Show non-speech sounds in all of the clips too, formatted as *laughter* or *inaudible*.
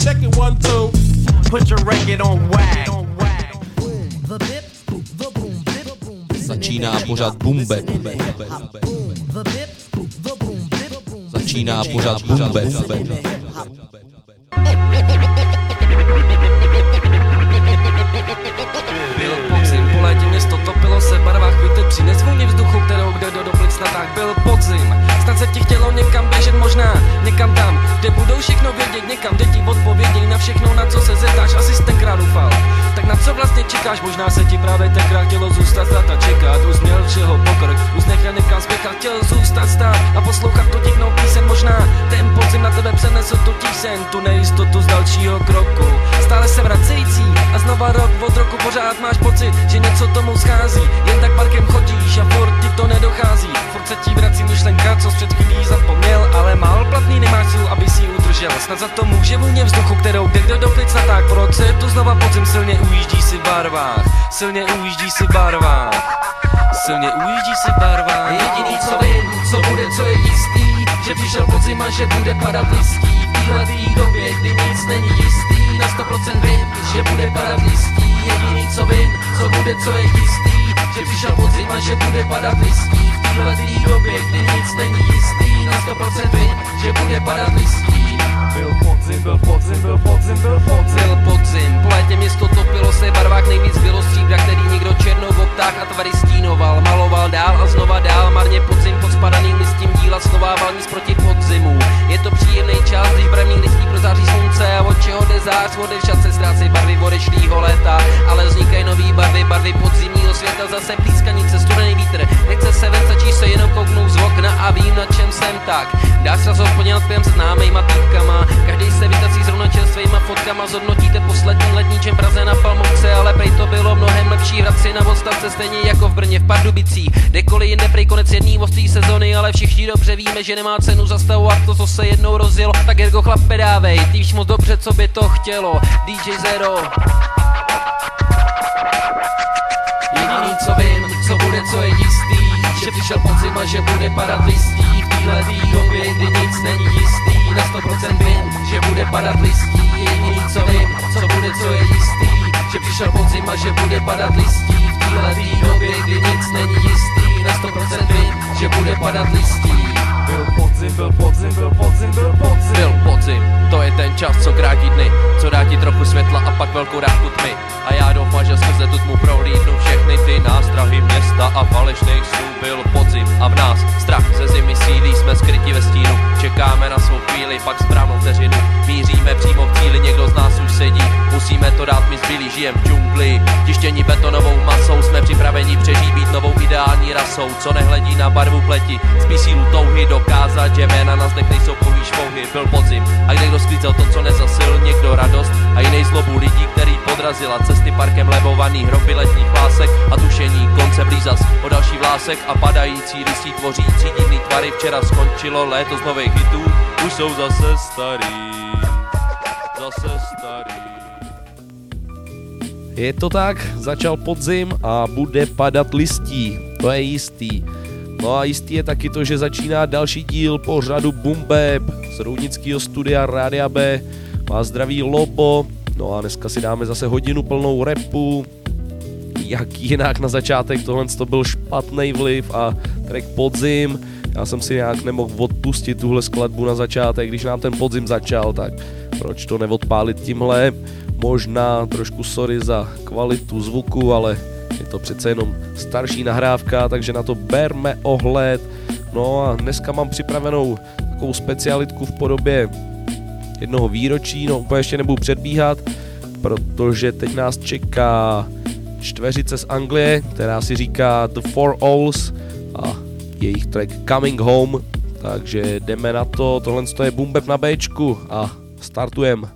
Check it one, two. Put your record on wag. The bop the boom dip the boom Začíná pořád bumbe. Začíná pořád bumbe. Topilo se barvách kvity Přines vůni vzduchu, kterou kde do doplicna tak byl podzim. Snad se ti chtělo někam běžet možná, někam tam Kde budou všechno vědět, někam kde ti odpověděj na všechno, na co se zeptáš Asi jsi tenkrát doufal, tak na co vlastně čekáš Možná se ti právě tenkrát chtělo zůstat stát a čekat. Už měl všeho pokrk, už nechal někam spěchat Chtěl zůstat stát a poslouchat tu divnou píseň Možná ten podzim na tebe přenesl tu sen Tu nejistotu z dalšího kroku. Stále se vracející a znova rok od roku pořád máš pocit, že něco tomu schází Jen tak parkem chodíš a furt ti to nedochází. Furt se ti vrací myšlenka, co před chvílí zapomněl Ale málo platný nemáš sílu, aby si ji udržel. Snad za to může vůně vzduchu, kterou jde kdo do plicna tak Proč se tu znova podzim silně ujíždí si v barvách Silně ujíždí si v barvách Silně ujíždí si v barvách Jediný co vím, co bude, co je jistý Že přišel podzim a že bude padat listí. V téhletý době, kdy nic není jistý Na 100% vím, že bude padat listí. Jediný co vím, co bude, co je jistý Že přišel podzim že bude padat listí. V téhletý době, kdy nic není jistý Na 100% vím, že bude padat listí podzim, byl podzim, byl podzim, byl podzim. Byl podzim, po létě město topilo se v barvách nejvíc bylo stříbra, který nikdo černou v a tvary stínoval. Maloval dál a znova dál, marně podzim pod spadaným listím díla schovával nic proti podzimu. Je to příjemný čas, když barevný listí prozáří slunce a od čeho jde zář, vody v šatce ztrácí barvy odešlýho léta Ale vznikají nový barvy, barvy podzimního světa, zase plískanice, studený vítr. Nechce se ven, stačí se jenom kouknout z okna a vím na čem jsem tak. Dáš se rozhodně nad s známejma týpkama fotkama Zhodnotíte poslední letní čem Praze na Palmovce Ale prej to bylo mnohem lepší hrad si na odstavce Stejně jako v Brně v Pardubicích. Kdekoliv jinde prej konec jedný ostrý sezony Ale všichni dobře víme, že nemá cenu zastavovat to, co se jednou rozjelo. Tak Ergo chlape dávej, ty víš moc dobře, co by to chtělo. DJ Zero. Jediný co vím, co bude, co je jistý Že přišel podzim a že bude padat listí Téhletý době, kdy nic není jistý. Na 100% vím, že bude padat listí. Jediný co vím, co bude, co je jistý. Že přišel podzim a že bude padat listí. V téhletý době, kdy nic není jistý. Na 100% vím, že bude padat listí Byl podzim, byl podzim, byl podzim, byl podzim. Byl podzim, to je ten čas, co krátí dny Co dá ti trochu světla a pak velkou dávku tmy. A já doufám, že skrze tu tmu prohlídnu všechny ty nástrahy města a falešných snů. Byl podzim a v nás strach ze zimy sílí Jsme skryti ve stínu, čekáme na svou chvíli Pak správnou vteřinu, míříme přímo v cíli Někdo z nás už sedí, musíme to dát, my zbylí žijem v džungli. Tištění betonovou masou, jsme připraveni přežít být novou ideální rasou. Co nehledí na barvu pleti, spíš sílu touhy dokázat, že jména na zdech nejsou pouhý špouhy Byl podzim a kde kdo sklízel to, co nezasil, někdo radost a jiný zlobu lidí, který podrazila cesty parkem lebovaný hroby letních lásek a tušení konce blízas o další vlásek a padající listí tvořící divný tvary. Včera skončilo léto z nových hitů už jsou zase starý. Zase starý. Je to tak, začal podzim a bude padat listí, to je jistý. No a jistý je taky to, že začíná další díl pořadu Bumbeb z Roudnického studia Rádia B. Má zdraví Lobo, no a dneska si dáme zase hodinu plnou repu. Jak jinak na začátek tohle to byl špatný vliv a track Podzim. Já jsem si nějak nemohl odpustit tuhle skladbu na začátek, když nám ten podzim začal, tak proč to neodpálit tímhle? Možná trošku sorry za kvalitu zvuku, ale je to přece jenom starší nahrávka, takže na to berme ohled. No a dneska mám připravenou takovou specialitku v podobě jednoho výročí, no úplně ještě nebudu předbíhat, protože teď nás čeká čtveřice z Anglie, která si říká The Four Owls a jejich track Coming Home, takže jdeme na to, tohle je Bumbeb na Bčku a startujeme.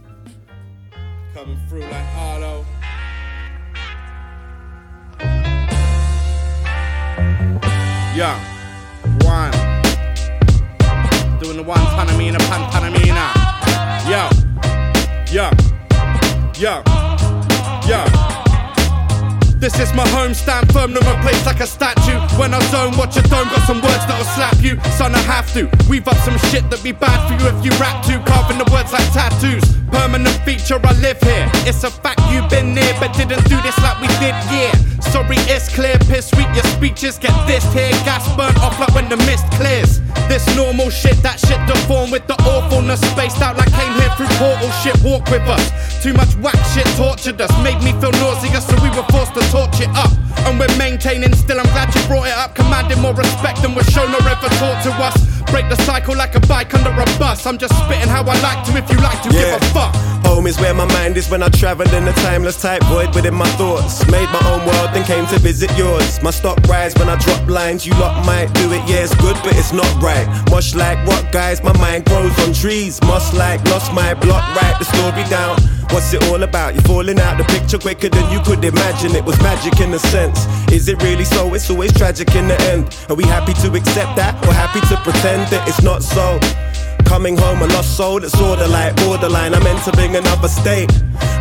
Yeah, one. Doing the one Panamina, pan Panamina. Yo, yo, yo, yo. This is my home, stand firm, no my place like a statue. When I zone, watch a dome, got some words that'll slap you. Son, I have to. Weave up some shit that be bad for you if you rap to. Carving the words like tattoos. Permanent feature, I live here. It's a fact you've been near, but didn't do this like we did, yeah. Sorry, it's clear, piss sweet, your speeches get this here. Gas burnt off like when the mist clears. This normal shit, that shit deformed with the awfulness. Spaced out like came here through portal shit, walk with us. Too much whack shit tortured us, made me feel nauseous, so we were forced to torch it up. And we're maintaining still, I'm glad you brought it up. Commanding more respect than was shown or ever taught to us. Break the cycle like a bike under a bus. I'm just spitting how I like to if you like to Yeah. give a fuck. Home is where my mind is when I travel in a timeless type void within my thoughts. Made my own world, then came to visit yours. My stock rise when I drop lines. You lot might do it, yeah, it's good, but it's not right. Much like what guys, my mind grows on trees. Must like lost my block, write the story down. What's it all about? You're falling out the picture quicker than you could imagine. It was magic in a sense. Is it really so? It's always tragic in the end. Are we happy to accept that or happy to pretend that it's not so? Coming home, a lost soul that's order like borderline. I'm entering another state.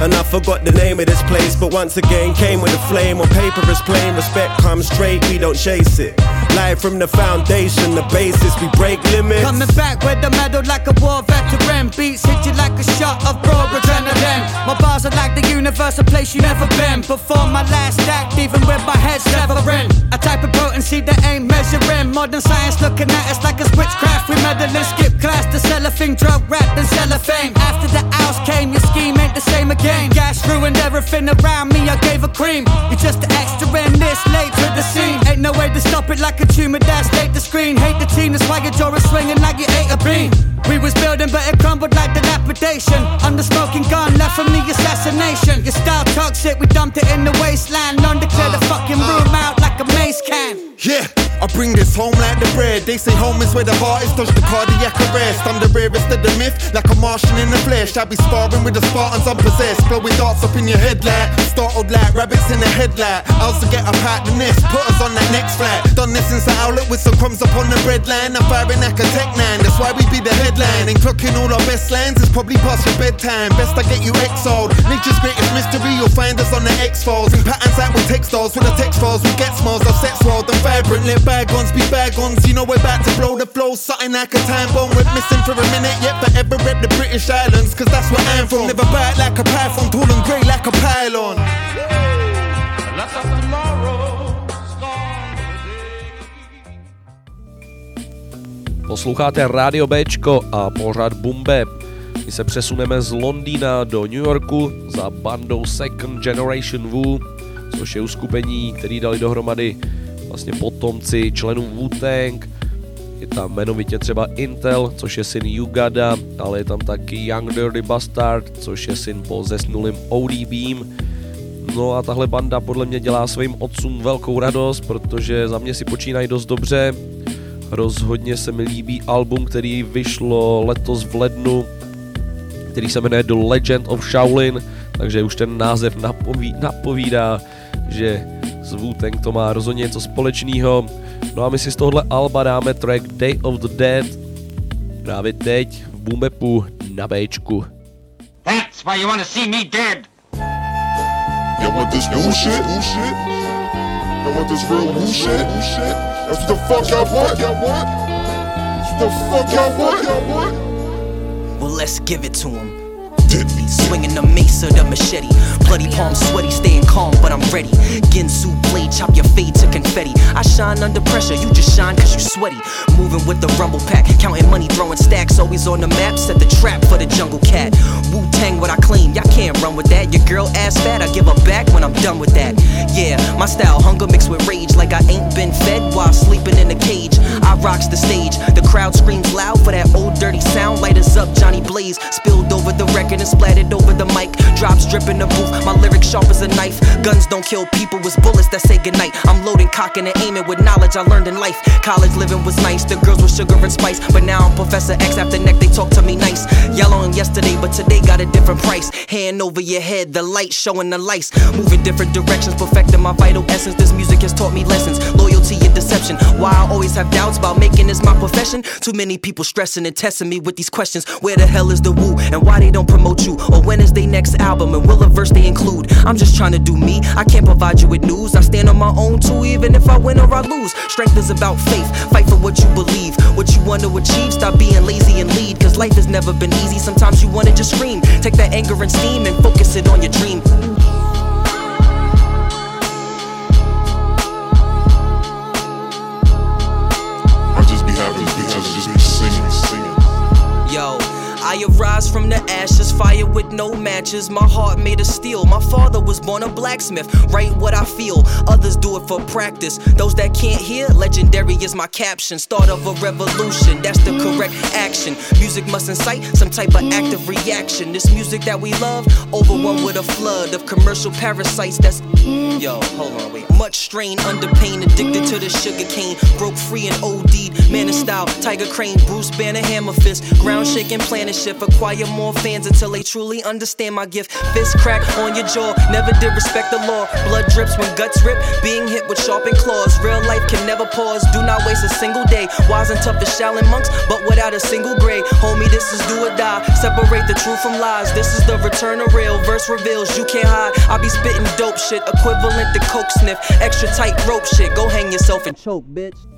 And I forgot the name of this place, but once again came with a flame. On paper is plain, respect comes straight, we don't chase it. Live from the foundation, the basis, we break limits. Coming back with the medal like a war veteran. Beats hit you like a shot of raw adrenaline. My bars are like the universe, a place you never been. Perform my last act, even with my head severing. A type of potency that ain't measuring. Modern science looking at us like it's witchcraft. We meddling, skip class to a thing, drug rap and cellophane. After the hours came, your scheme ain't the same again. Gas ruined everything around me, I gave a cream. You're just an extra in this late to the scene. Ain't no way to stop it like a tumor that's late the screen. Hate the team, that's why your jaw is swinging like you ate a bean. We was building, but it crumbled like dilapidation. the smoking gun, left from the assassination. Your style toxic, we dumped it in the wasteland. To clear the fucking room out like a mace can. Yeah, I bring this home like the bread. They say home is where the heart is, dodge the cardiac arrest. I'm the rarest of the myth, like a Martian in the flesh. I be sparring with the Spartans unpossessed, blowing darts up in your head like startled like rabbits in the headlight. I also get up out the nest, put us on that next flight. Done this since the outlet with some crumbs upon the bread line. I'm firing like a tech nine, that's why we be the headline. And clocking all our best lines is probably past your bedtime. Best I get you exiled. Nature's greatest mystery, you'll find us on the X Files. In patterns out with textiles, with the text files, we get smiles. Our sex world and vibrant, let bygones be bygones. You know we're about to blow the flow, something like a time bomb. We're missing for a minute, yet forever rep the British Islands, cause that's where I'm from. Never bite like a python, tall and grey like a pylon. Posloucháte Radio Bčko a pořad Bumbe. My se přesuneme z Londýna do New Yorku za bandou Second Generation Wu, což je uskupení, který dali dohromady vlastně potomci členů Wu-Tang. Je tam jmenovitě třeba Intel, což je syn Yugada, ale je tam taky Young Dirty Bastard, což je syn po zesnulým ODBím. No a tahle banda podle mě dělá svým otcům velkou radost, protože za mě si počínají dost dobře. Rozhodně se mi líbí album, který vyšlo letos v lednu, který se jmenuje The Legend of Shaolin, takže už ten název napoví, napovídá, že s wu to má rozhodně něco společného. No a my si z tohohle alba dáme track Day of the Dead právě teď v Boomepu na Bčku. That's why you want to see me dead. Y'all want this woo shit? Woo shit? Y'all want this real woo shit? Woo shit? That's what the fuck y'all want? Y'all want? That's what the fuck y'all want? Y'all want? Well, let's give it to him. Swinging the mace or the machete. Bloody palms sweaty, staying calm, but I'm ready. Ginsu blade, chop your fade to confetti. I shine under pressure, you just shine cause you sweaty. Moving with the rumble pack, counting money, throwing stacks. Always on the map, set the trap for the jungle cat. Wu Tang, what I claim, y'all can't run with that. Your girl ass fat, I give her back when I'm done with that. Yeah, my style, hunger mixed with rage, like I ain't been fed while sleeping in a cage. I rocks the stage, the crowd screams loud for that old dirty sound. Light us up, Johnny Blaze, spilled over the record and splattered over the mic. Drops dripping the booth, my lyrics sharp as a knife. Guns don't kill people, it's bullets that say goodnight. I'm loading, cocking, and aiming with knowledge I learned in life. College living was nice, the girls with sugar and spice. But now I'm Professor X after neck, they talk to me nice. Yellow on yesterday, but today got a different price. Hand over your head, the light showing the lights. Moving different directions, perfecting my vital essence. This music has taught me lessons, loyalty and deception. Why I always have doubts about making this my profession. Too many people stressing and testing me with these questions. Where the hell is the woo, and why they don't promote you? Or when is they next album and will a verse they include. I'm just trying to do me. I can't provide you with news. I stand on my own too, even if I win or I lose. Strength is about faith. Fight for what you believe, what you want to achieve. Stop being lazy and lead, cause life has never been easy. Sometimes you wanna just scream. Take that anger and steam and focus it on your dream. I arise from the ashes, fire with no matches. My heart made of steel. My father was born a blacksmith. Write what I feel, others do it for practice. Those that can't hear, legendary is my caption. Start of a revolution, that's the correct action. Music must incite some type of active reaction. This music that we love, overwhelmed with a flood of commercial parasites. That's yo, hold on, wait. Much strain, under pain, addicted to the sugar cane. Broke free and OD'd. Man of style, Tiger Crane, Bruce Banner, Hammer Fist. Ground shaking, planet shift. Acquire more fans until they truly understand my gift. Fist crack on your jaw, never did respect the law. Blood drips when guts rip, being hit with sharpened claws. Real life can never pause. Do not waste a single day. Wise and tough as Shaolin monks, but without a single grade. Homie, this is do or die. Separate the truth from lies. This is the return of real. Verse reveals you can't hide. I be spitting dope shit, equivalent to coke sniff. Extra tight rope shit. Go hang yourself and choke, bitch.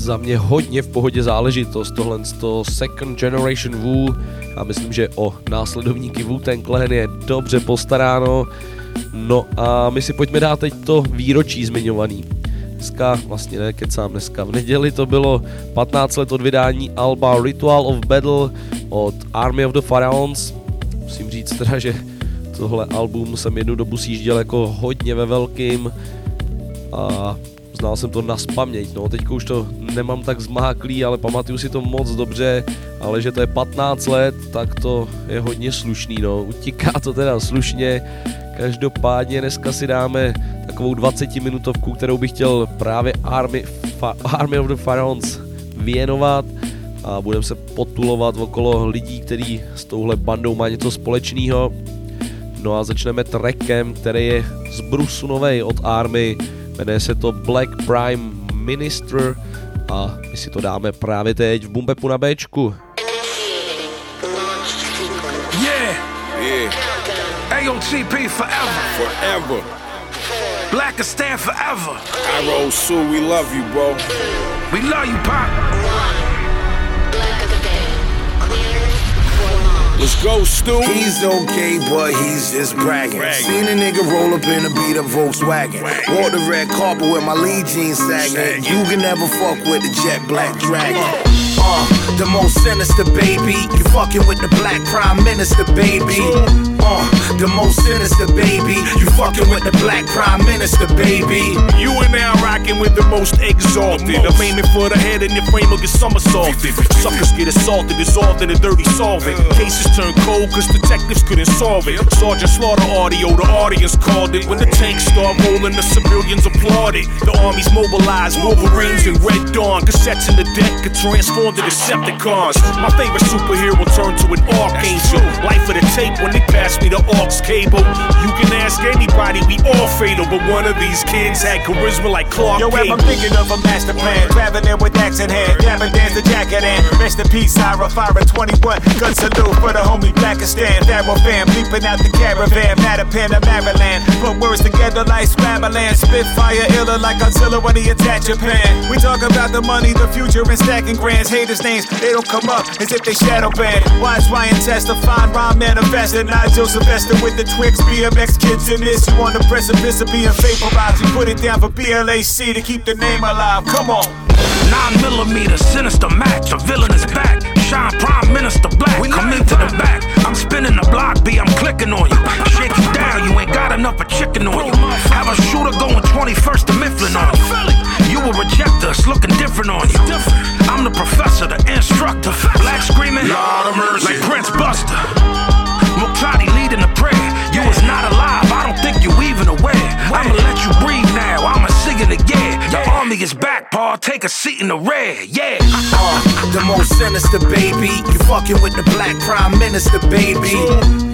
Za mě hodně v pohodě záležitost, tohle to Second Generation Wu a myslím, že o následovníky Wu Tang Clan je dobře postaráno. No a my si pojďme dát teď to výročí zmiňovaný. Dneska, vlastně ne, kecám dneska, v neděli to bylo 15 let od vydání Alba Ritual of Battle od Army of the Pharaons. Musím říct teda, že tohle album jsem jednu dobu sjížděl jako hodně ve velkým a znal jsem to na spaměť, no teďka už to nemám tak zmáklý, ale pamatuju si to moc dobře, ale že to je 15 let, tak to je hodně slušný, no, utíká to teda slušně, každopádně dneska si dáme takovou 20 minutovku, kterou bych chtěl právě Army, Fa, Army of the Pharaons věnovat a budeme se potulovat okolo lidí, který s touhle bandou má něco společného. No a začneme trackem, který je z Brusu Novej od Army, jmenuje se to Black Prime Minister a my si to dáme právě teď v Bumbepu na Bčku. Yeah. Yeah. AOTP forever. Forever. Black stand forever. Arrow Sue, we love you, bro. We love you, Pop. Let's go, Stu. He's okay, but he's just bragging. Seen a nigga roll up in a beat up Volkswagen. Wore the red carpet with my lead jeans sagging. You can never fuck with the jet black dragon. Uh, the most sinister baby. You fucking with the black prime minister, baby. Uh, the most sinister baby. You fucking with the black prime minister, baby. You are now rocking with the most exalted. I'm aiming for the head and your frame will get somersaulted. *laughs* Suckers get assaulted, dissolved in a dirty solvent. Cases turn cold cause detectives couldn't solve it. Sergeant Slaughter audio, the audience called it. When the tanks start rolling, the civilians applauded. The armies mobilized, Wolverines and Red Dawn. Cassettes in the deck get transformed to Decepticons. My favorite superhero turned to an archangel. Life of the tape when they passed me the aux cable. You can ask anybody, we all fatal. But one of these kids had charisma like Clark Yo, Gable. I'm thinking of a master plan. Grabbing it with axe in hand. Dabbing dance the jacket and. Rest in peace, Ira. Fire 21. Gun salute for the homie Blacastan. Pharaoh fam. Leaping out the caravan. Mattapan to Maryland. Put words together like Scrabberland. Spitfire iller like Godzilla when he attack Japan. We talk about the money, the future, and stacking grants. Haters' names, they don't come up as if they shadow ban. Watch Ryan test a fine rhyme manifest. And Nigel Sylvester with the Twix. BMX kids in this. You on the precipice of being vaporized. We put it down for BLAC to keep the name alive. Come on. Nine millimeter, sinister match. The villain is back. Shine Prime Minister Black. We Come into the back. I'm spinning the block, B. I'm clicking on you. Shake you down, you ain't got enough of chicken on you. Have a shooter going 21st to Mifflin on you. You will reject us, looking different on you. I'm the professor, the instructor. Black screaming, Lord of mercy. like Prince Buster. Muktadi leading the prayer. You was not alive, I don't think you even aware. I'ma let you breathe The is back, Paul. Take a seat in the red, yeah. Uh, the most sinister baby. You fucking with the black prime minister, baby.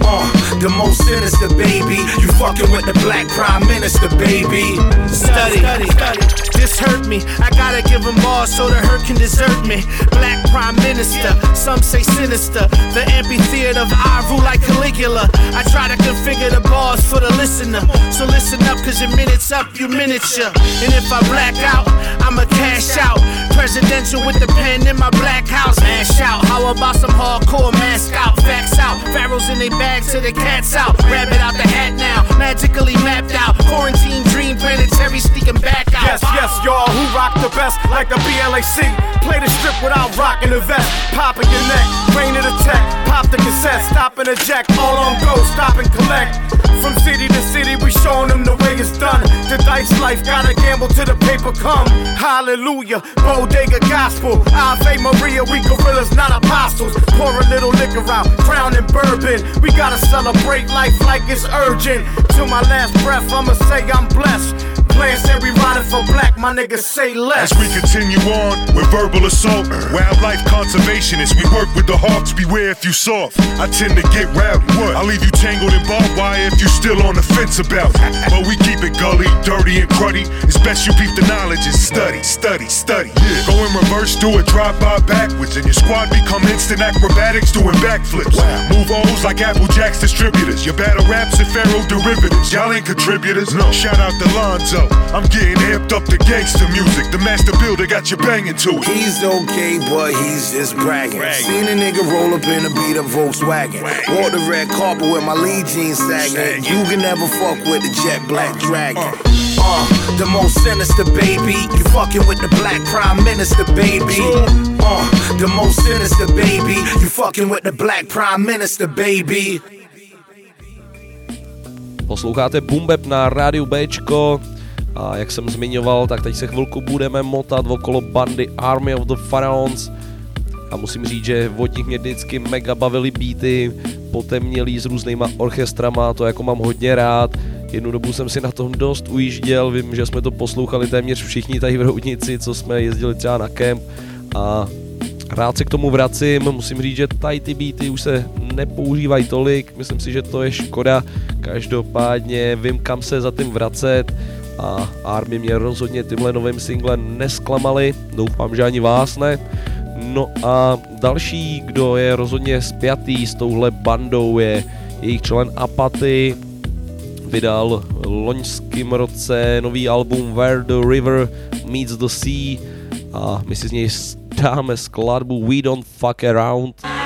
Uh, the most sinister, baby. You fucking with the black prime minister, baby. Study, study, study. This hurt me. I gotta give him all so the hurt can desert me. Black prime minister, some say sinister. The amphitheater of I rule like Caligula. I try to configure the bars for the listener. So listen up, cause your minutes up, you miniature. And if I black out, I'ma cash out. Presidential with the pen in my black house. Ash out. How about some hardcore mask out? Pharaohs in their bags till the cat's out. Rabbit out the hat now. Magically mapped out. Quarantine dream planetary sneaking back out. Yes, yes, y'all who rock the best like the BLAC. Play the strip without rocking the vest. Popping your neck. Rain of the tech. Pop the cassette. Stop and eject. All on go. Stop and collect. From city to city, we showing them the way it's done. The dice life, gotta gamble till the paper come. Hallelujah, bodega gospel. Ave Maria, we gorillas, not apostles. Pour a little liquor out, crown and bourbon. We gotta celebrate life like it's urgent. Till my last breath, I'ma say I'm blessed. Players say we riding for black, my niggas say less. As we continue on with verbal assault, wildlife conservationists, we work with the hawks, beware if you soft. I tend to get rowdy, what? I leave you tangled in barbed wire if you still on the fence about it. But we keep it gully, dirty and cruddy. It's best you peep the knowledge and study, study, study. Yeah. Go in reverse, do a drive by backwards, and your squad become instant acrobatics doing backflips. Move O's like Applejack's distributors. Your battle raps and Pharaoh derivatives. Y'all ain't contributors. No. Shout out to Lonzo. I'm getting amped up to gangster music. The master builder got you banging to it. He's okay, but he's just bragging. Seen a nigga roll up in a beat up Volkswagen. Wore the red carpet with my lead jeans sagging. You can never fuck with the jet black dragon. Uh, the most sinister, baby. You fucking with the black prime minister, baby. Uh, the most sinister, baby. You fucking with the black prime minister, baby. Posloucháte Boom Bap na rádiu Bčko a jak jsem zmiňoval, tak teď se chvilku budeme motat okolo bandy Army of the Pharaons. A musím říct, že od nich mě vždycky mega bavily beaty, potemnělý s různýma orchestrama, to jako mám hodně rád. Jednu dobu jsem si na tom dost ujížděl, vím, že jsme to poslouchali téměř všichni tady v Roudnici, co jsme jezdili třeba na kemp. A rád se k tomu vracím, musím říct, že tady ty beaty už se nepoužívají tolik, myslím si, že to je škoda, každopádně vím, kam se za tím vracet a Army mě rozhodně tímhle novým singlem nesklamali, doufám, že ani vás ne. No a další, kdo je rozhodně spjatý s touhle bandou, je jejich člen Apaty, vydal v loňském roce nový album Where the River Meets the Sea a my si z něj dáme skladbu We Don't Fuck Around.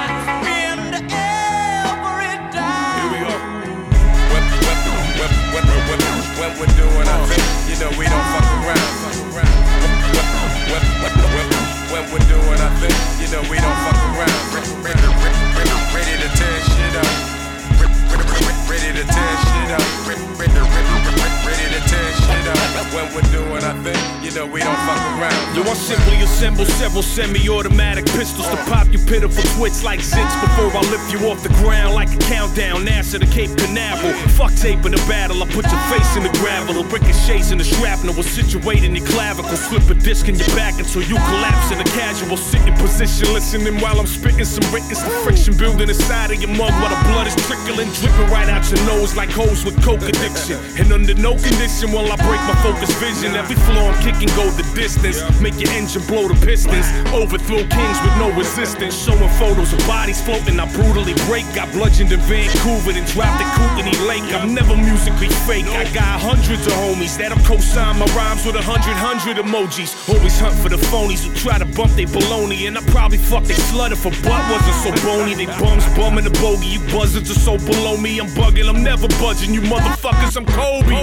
Yo, I simply assemble several semi-automatic pistols to pop your pitiful twits like zits before I lift you off the ground like a countdown. NASA to Cape Canaveral. Fuck tape in the battle, I put your face in the gravel. The ricochets in the shrapnel will situate in your clavicle. Slip a disc in your back until you collapse in a casual sitting position. Listening while I'm spitting some written, friction building inside of your mug while the blood is trickling, dripping right out your nose like hoes with coke addiction. And under no condition will I break my focus vision. Every floor I'm kicking go the distance. Make your engine blow the pistons. Overthrow kings with no resistance. Showing photos of bodies floating, I brutally break. Got bludgeoned in Vancouver and dropped at Kootenay Lake. I'm never musically fake. I got hundreds of homies that'll co-sign my rhymes with a hundred hundred emojis. Always hunt for the phonies who try to bump they baloney. And I probably fucked they slut for butt wasn't so bony. They bums bumming the bogey. You buzzards are so below me. I'm bugging, I'm never budging. You motherfuckers, I'm Kobe.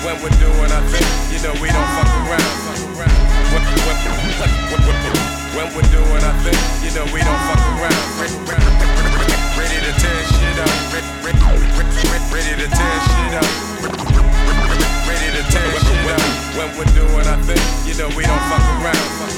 When we're doing our thing, you know we don't fuck around. When, when, when we're doing our thing, you know we don't fuck around. Ready to tear shit up. Ready to tear shit up. Ready to tear shit up. When we're doing our thing, you know we don't fuck around.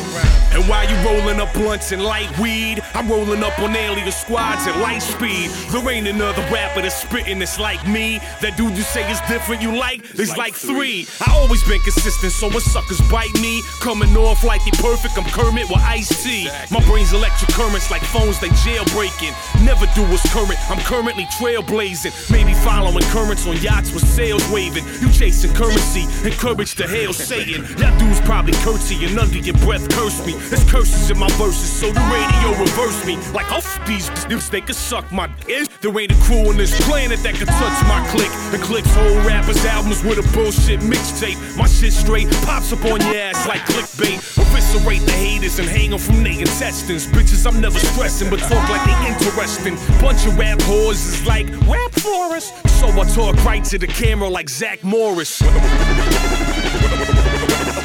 And while you rolling up blunts and light weed. I'm rolling up on alien squads at light speed. There ain't another rapper that's spitting that's like me. That dude you say is different, you like, there's like three. I always been consistent, so when suckers bite me, coming off like they perfect, I'm Kermit with Ice T. My brain's electric currents like phones they jailbreaking. Never do what's current, I'm currently trailblazing. Maybe following currents on yachts with sails waving. You chasing currency, encourage to hail Satan. That dude's probably curtsying under your breath, curse me. There's curses in my verses, so the radio reverse me. Like, oh, f- these dudes, they can suck my dick. There ain't a crew on this planet that can touch my click. And clicks whole rappers' albums with a bullshit mixtape. My shit straight pops up on your ass like clickbait. Eviscerate the haters and hang 'em from their intestines. Bitches, I'm never stressing, but talk like they interesting. Bunch of rap whores is like rap for us. So I talk right to the camera like Zach Morris.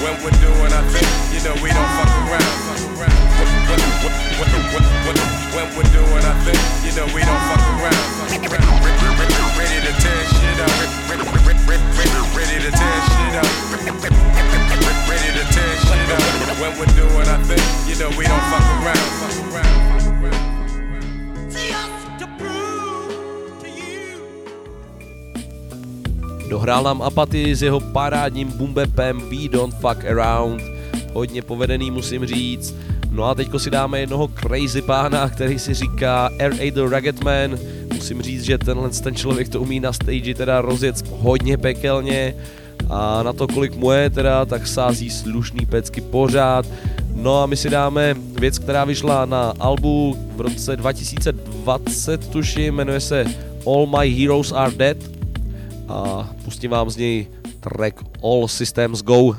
When we're doing our thing, you know we don't fuck around. When, when, when we're doing our thing, you know we don't fuck around. Ready to tear shit up. Ready to tear shit up. Ready to tear shit up. When we're doing our thing, you know we don't fuck around. Fuck around. Dohrál nám Apaty s jeho parádním bumbepem We Don't Fuck Around. Hodně povedený, musím říct. No a teďko si dáme jednoho crazy pána, který si říká R.A. The Rugged Man. Musím říct, že tenhle ten člověk to umí na stage teda rozjet hodně pekelně a na to, kolik mu je teda, tak sází slušný pecky pořád. No a my si dáme věc, která vyšla na albu v roce 2020, tuším, jmenuje se All My Heroes Are Dead a pustím vám z něj track All Systems Go.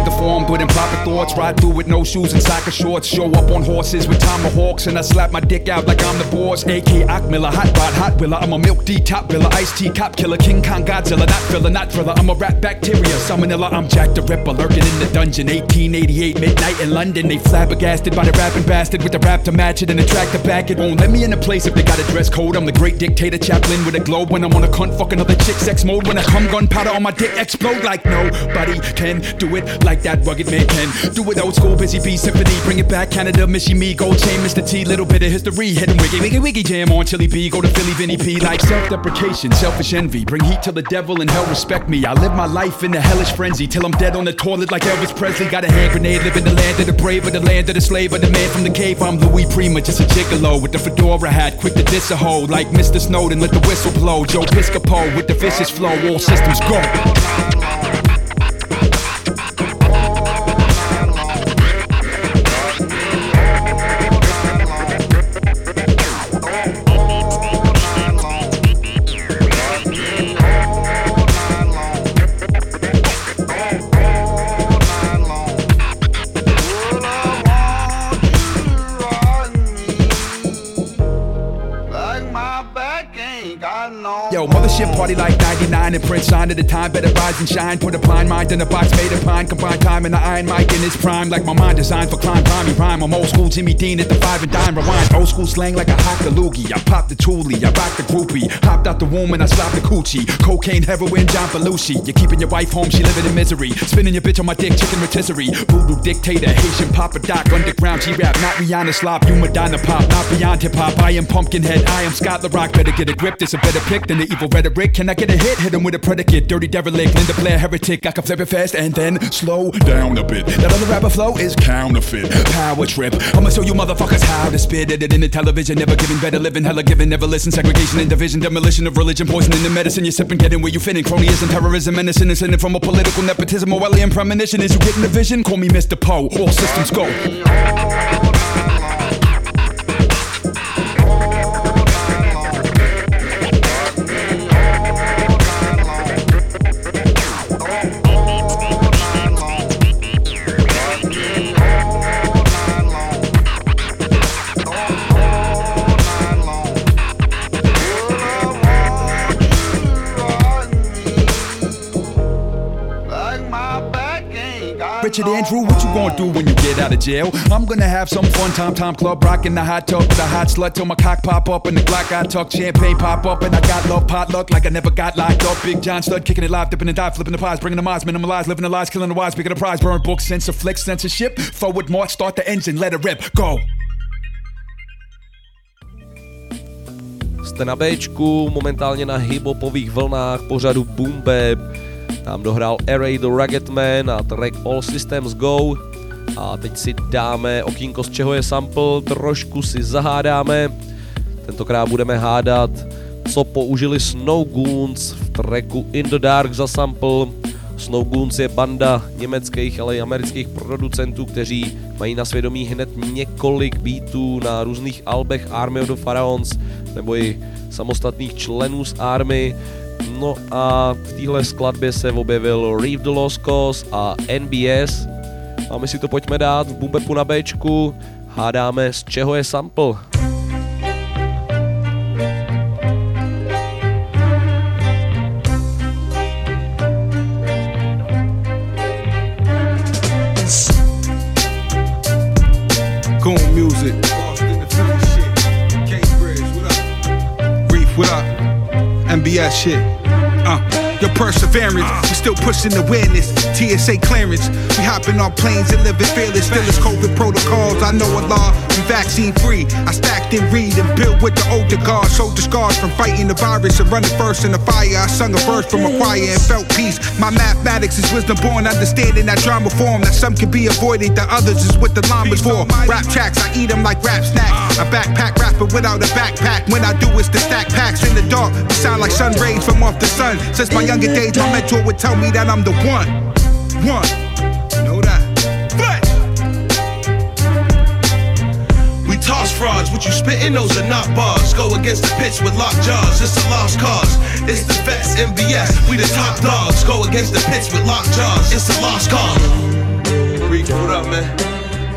Yo, my brain deformed with improper thoughts. Ride through with no shoes and soccer shorts. Show up on horses with tomahawks, and I slap my dick out like I'm the boss. AK Akmiller, hot rod, hot willer. I'm a milk D top biller, ice tea cop killer, King Kong Godzilla, not filler, not thriller. I'm a rat bacteria, salmonella. I'm Jack the Ripper, lurking in the dungeon. 1888 midnight in London. They flabbergasted by the rapping bastard with the rap to match it and attract the back. It won't let me in the place if they got a dress code. I'm the great dictator, Chaplin with a globe. When I'm on a cunt, fuck another chick, sex mode. When I come gunpowder on my dick, explode like nobody can do it like that rugged man can. Do it old school, busy bee symphony. Bring it back, Canada, Missy me, gold chain, Mr. T, little bit of history. Hidden wiggy, wiggy, wiggy jam on Chili B. Go to Philly, Vinny P. Like self deprecation, selfish envy. Bring heat to the devil and hell respect me. I live my life in a hellish frenzy till I'm dead on the toilet like Elvis Presley. Got a hand grenade, live in the land of the brave, or the land of the slave, or the man from the cave. I'm Louis Prima, just a gigolo with the fedora hat, quick to diss a hoe. Like Mr. Snowden, let the whistle blow. Joe Piscopo with the vicious flow, all systems go. 99 and print sign at the time. Better rise and shine. Put a blind mind in a box made of pine. Combine time and the iron mic in its prime. Like my mind designed for climb, rhyme, rhyme. I'm old school Jimmy Dean at the five and dime. Rewind. Old school slang like a hot loogie. I popped the toolie. I rocked the groupie. Hopped out the womb and I slapped the coochie. Cocaine, heroin, John Belushi. You're keeping your wife home. She living in misery. Spinning your bitch on my dick, chicken rotisserie. Voodoo dictator, Haitian Papa Doc. Underground G-rap. Not Rihanna slop. You Madonna pop. Not beyond hip hop. I am Pumpkinhead. I am Scott La Rock. Better get a grip. This a better pick than the evil rhetoric. Can I get a hit? Hit with a predicate. Dirty derelict. Linda Blair heretic. I can flip it fast and then slow down a bit. That other rapper flow is counterfeit. Power trip. I'ma show you motherfuckers how to spit it in the television. Never giving better living. Hella giving. Never listen. Segregation and division. Demolition of religion. Poisoning the medicine. You're sipping. Getting where you fitting. Cronyism. Terrorism. Menacing. Incident from a political nepotism. Orwellian premonition. Is you getting the vision? Call me Mr. Poe. All systems go. Gonna do when you get out of jail? I'm gonna have some fun time, time club, rockin' the hot tub, the hot slut till my cock pop up and the Glock I tuck, champagne pop up and I got love potluck like I never got locked up. Big John Studd kicking it live, dipping and dive, flipping the pies, bringing the minds, minimalize, living the lies, killing the wise, bigger the prize, burn books, censor flicks, censorship. Forward march, start the engine, let it rip, go. Jste na Bčku, momentálně na hiphopových vlnách pořadu Boom Bap. Tam dohrál R.A. the Rugged Man a track All Systems Go. A teď si dáme okýnko, z čeho je sample, trošku si zahádáme. Tentokrát budeme hádat, co použili Snow Goons v tracku In the Dark za sample. Snow Goons je banda německých, ale i amerických producentů, kteří mají na svědomí hned několik beatů na různých albech Army of the Pharaons nebo i samostatných členů z Army. No a v téhle skladbě se objevil Reeve the Lost Cause a NBS. A my si to pojďme dát v Bumbepu na Bčku. Hádáme, z čeho je sample. Goon music. Reef, what up? MBS shit. Uh. Your perseverance, we still pushing awareness. TSA clearance, we hopping on planes and living fearless. Still as COVID protocols, I know a law, we vaccine free. I stacked and read and built with the older guard. Soldier scars from fighting the virus and running first in the fire. I sung a verse from a choir and felt peace. My mathematics is wisdom born, understanding that drama form. That some can be avoided, the others is what the llamas for. Rap tracks, I eat them like rap snacks. A backpack rapper without a backpack. When I do, it's the stack packs in the dark. We sound like sun rays from off the sun. Since my younger days, my mentor would tell me that I'm the one. One. Know that. But We toss frauds, what you spitting, those are not bars. Go against the pitch with locked jaws, it's a lost cause. It's the vets, MBS, we the top dogs. Go against the pitch with locked jaws, it's a lost cause. Reef, what up, man?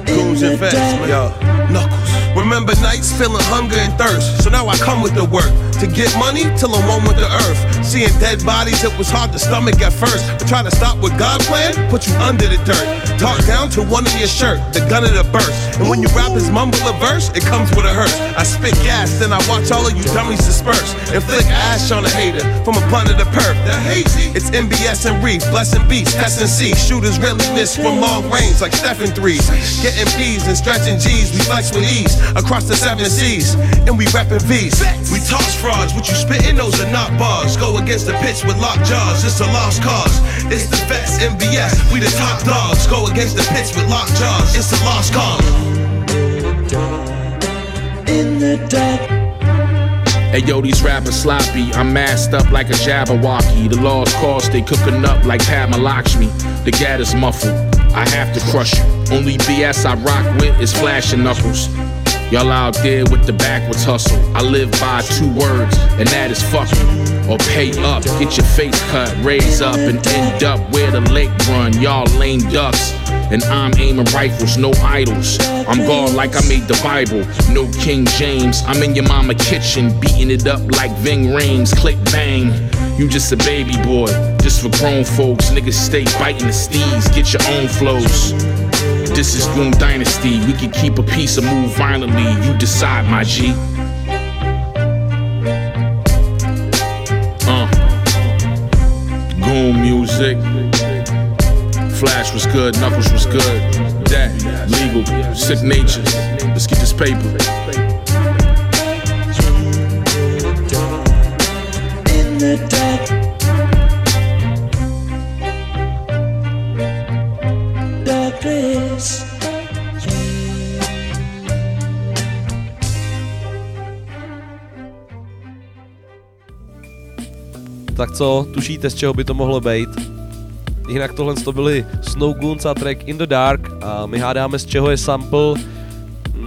Goons and vets, man. Yo, Knuckles. Remember nights feeling hunger and thirst, so now I come with the work. To get money till I'm one with the earth. Seeing dead bodies, it was hard to stomach at first. Try to stop what God planned, put you under the dirt. Talk down to one of your shirt, the gun of the burst. And when you rappers mumble a verse, it comes with a hearse. I spit gas, then I watch all of you dummies disperse. And flick ash on a hater from a blunt of the perp. The hazy. It's MBS and Reef, blessing beats, S and C. Shooters really miss from long range like Stephen threes. Getting P's and stretching G's, we flex with ease across the seven seas. And we rapping V's. We toss frauds, what you spitting, those are not bars. Go against the pitch with locked jaws, it's a lost cause. It's the vets, MBS, we the top dogs. Go against the pitch with locked jaws, it's a lost cause. In the dark. Hey yo, these rappers sloppy. I'm masked up like a Jabberwocky. The lost cause they cooking up like Padma Lakshmi. The gat is muffled. I have to crush you. Only BS I rock with is flashing knuckles. Y'all out there with the backwards hustle. I live by two words, and that is fuck. Or pay up, get your face cut, raise up, and end up where the lake run. Y'all lame ducks. And I'm aiming rifles, no idols. I'm gone like I made the Bible, no King James. I'm in your mama kitchen, beating it up like Ving Rhames. Click bang, you just a baby boy. Just for grown folks, niggas stay biting the steeds. Get your own flows. This is Goon Dynasty. We can keep a piece or move violently. You decide, my G. Uh. Goon music. Flash was good, Knuckles was good. That, legal, sick natures. Let's get this paper. The dark. Tak co, tušíte, z čeho by to mohlo být? Jinak tohle to byly Snow Goons a track In the Dark a my hádáme, z čeho je sample.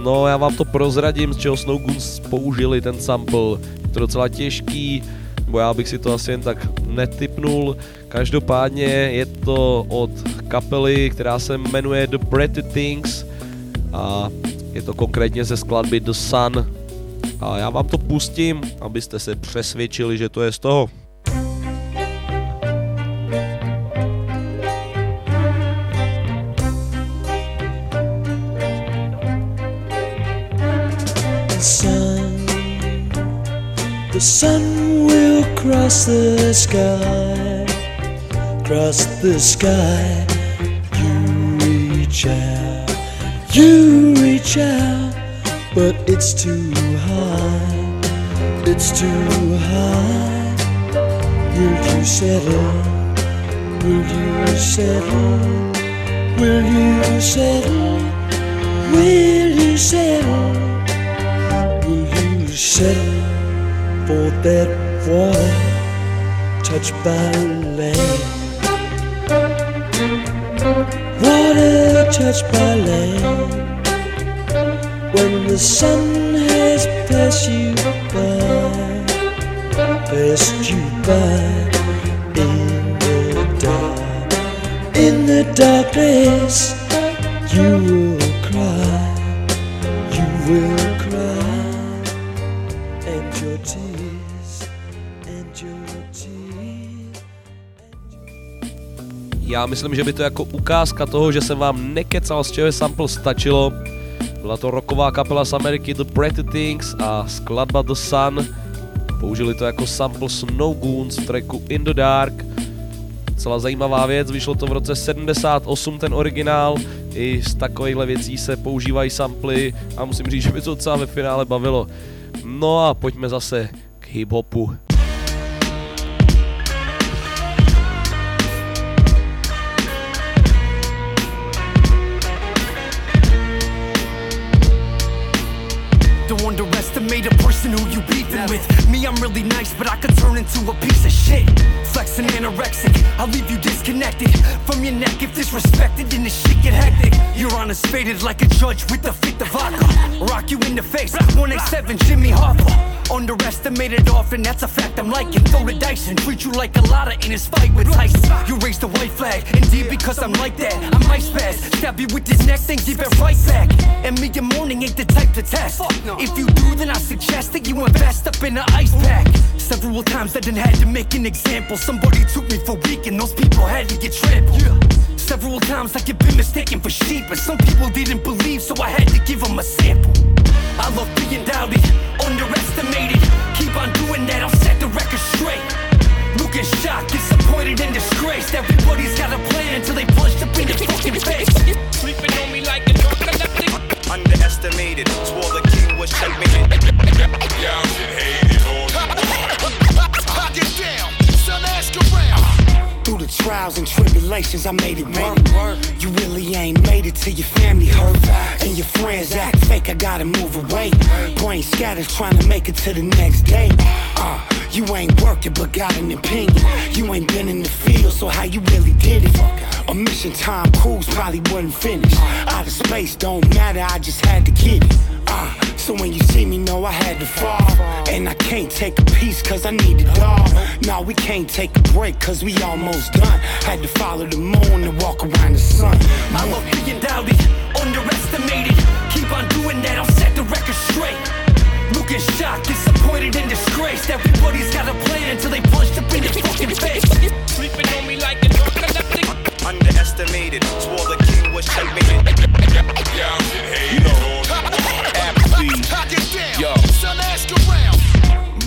No, já vám to prozradím, z čeho Snow Goons použili ten sample. Je to docela těžký, bo já bych si to asi jen tak netypnul. Každopádně je to od kapely, která se jmenuje The Pretty Things a je to konkrétně ze skladby The Sun. A já vám to pustím, abyste se přesvědčili, že to je z toho. The sun will cross the sky, cross the sky. You reach out, you reach out, but it's too high, it's too high. Will you settle? Will you settle? Will you settle? Will you settle? Will you settle for that water touched by land? Water touched by land. When the sun has passed you by, passed you by in the dark, in the darkness, you will cry, you will Já myslím, že by to jako ukázka toho, že jsem vám nekecal z čeho sample stačilo. Byla to rocková kapela z Ameriky The Pretty Things a skladba The Sun. Použili to jako sample Snow Goons v tracku In The Dark. Celá zajímavá věc, vyšlo to v roce 78 ten originál. I z takovýchhle věcí se používají samply a musím říct, že by to docela ve finále bavilo. No a pojďme zase k hip-hopu. With. Me, I'm really nice, but I could turn into a piece of shit. Flexing anorexic, I'll leave you disconnected from your neck if disrespected. Then the shit get hectic. You're honest faded like a judge with the fit of vodka. Rock you in the face, 187 Jimmy Hoffa. Underestimated often, that's a fact I'm liking. Throw the dice and treat you like a lotta in his fight with Tyson. You raised the white flag, indeed because I'm like that. I'm ice spaz, stab you with this next thing, give it right back. And me in morning ain't the type to test. If you do, then I suggest that you invest up in an ice pack. Several times I done had to make an example. Somebody took me for weak, and those people had to get trampled. Several times I get been mistaken for sheep, and some people didn't believe, so I had to give them a sample. I love being doubted, underestimated. Keep on doing that, I'll set the record straight. Looking shocked, disappointed, and disgraced. Everybody's got a tribulations, I made it work. You really ain't made it till your family hurt. And your friends act fake, I gotta move away. Brain scatters trying to make it to the next day. Uh, you ain't working but got an opinion. You ain't been in the field, so how you really did it? A mission time Cruise probably wouldn't finish. Out of space don't matter, I just had to get it. Uh, so when you see me, know I had to fall. And I can't take a piece cause I need it all. Nah, we can't take a break cause we almost done. Had to follow the moon and walk around the sun. I love being doubted, underestimated. Keep on doing that, I'll set the record straight. Looking shocked, disappointed, and disgraced. Everybody's got a plan until they punched up in the fucking face. Sleeping on me like a drunk epileptic. Underestimated, swore the king was checkmated. Y'all should hate it all. Yo. son, ask around.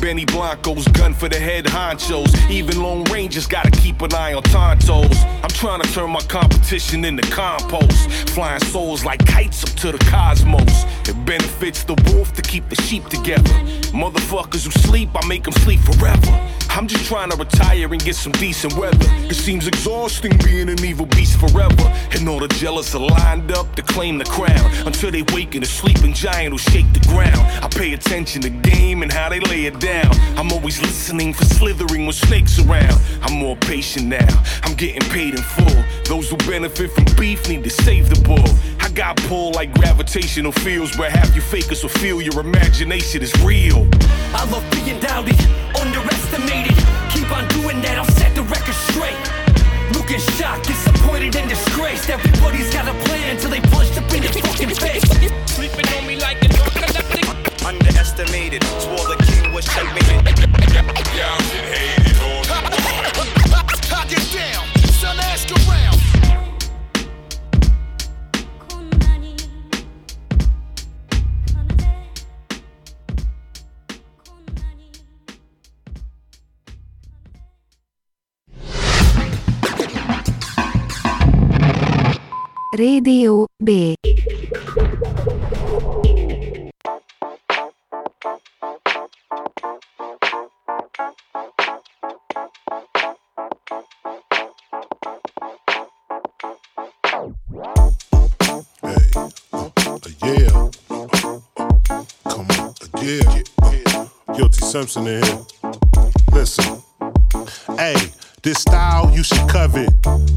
Benny Blanco's gun for the head honchos. Even Lone Rangers gotta keep an eye on Tontos. I'm trying to turn my competition into compost. Flying souls like kites up to the cosmos. It benefits the wolf to keep the sheep together. Motherfuckers who sleep, I make them sleep forever. I'm just trying to retire and get some decent weather. It seems exhausting being an evil beast forever. And all the jealous are lined up to claim the crown. Until they waken a sleeping giant who shake the ground. I pay attention to game and how they lay it down. I'm always listening for slithering when snakes around. I'm more patient now. I'm getting paid in full. Those who benefit from beef need to save the bull. I got pulled like gravitational fields where half you fakers will feel your imagination is real. I love being doubted, underestimated. Keep on doing that, I'll set the record straight. Looking shocked, disappointed, and disgraced. Everybody's got a plan until they punched up in the fucking face. Sleeping on me like a drunk. Underestimated, swore the it. It. Radio B. Simpson in here. Listen. Hey, this style you should covet.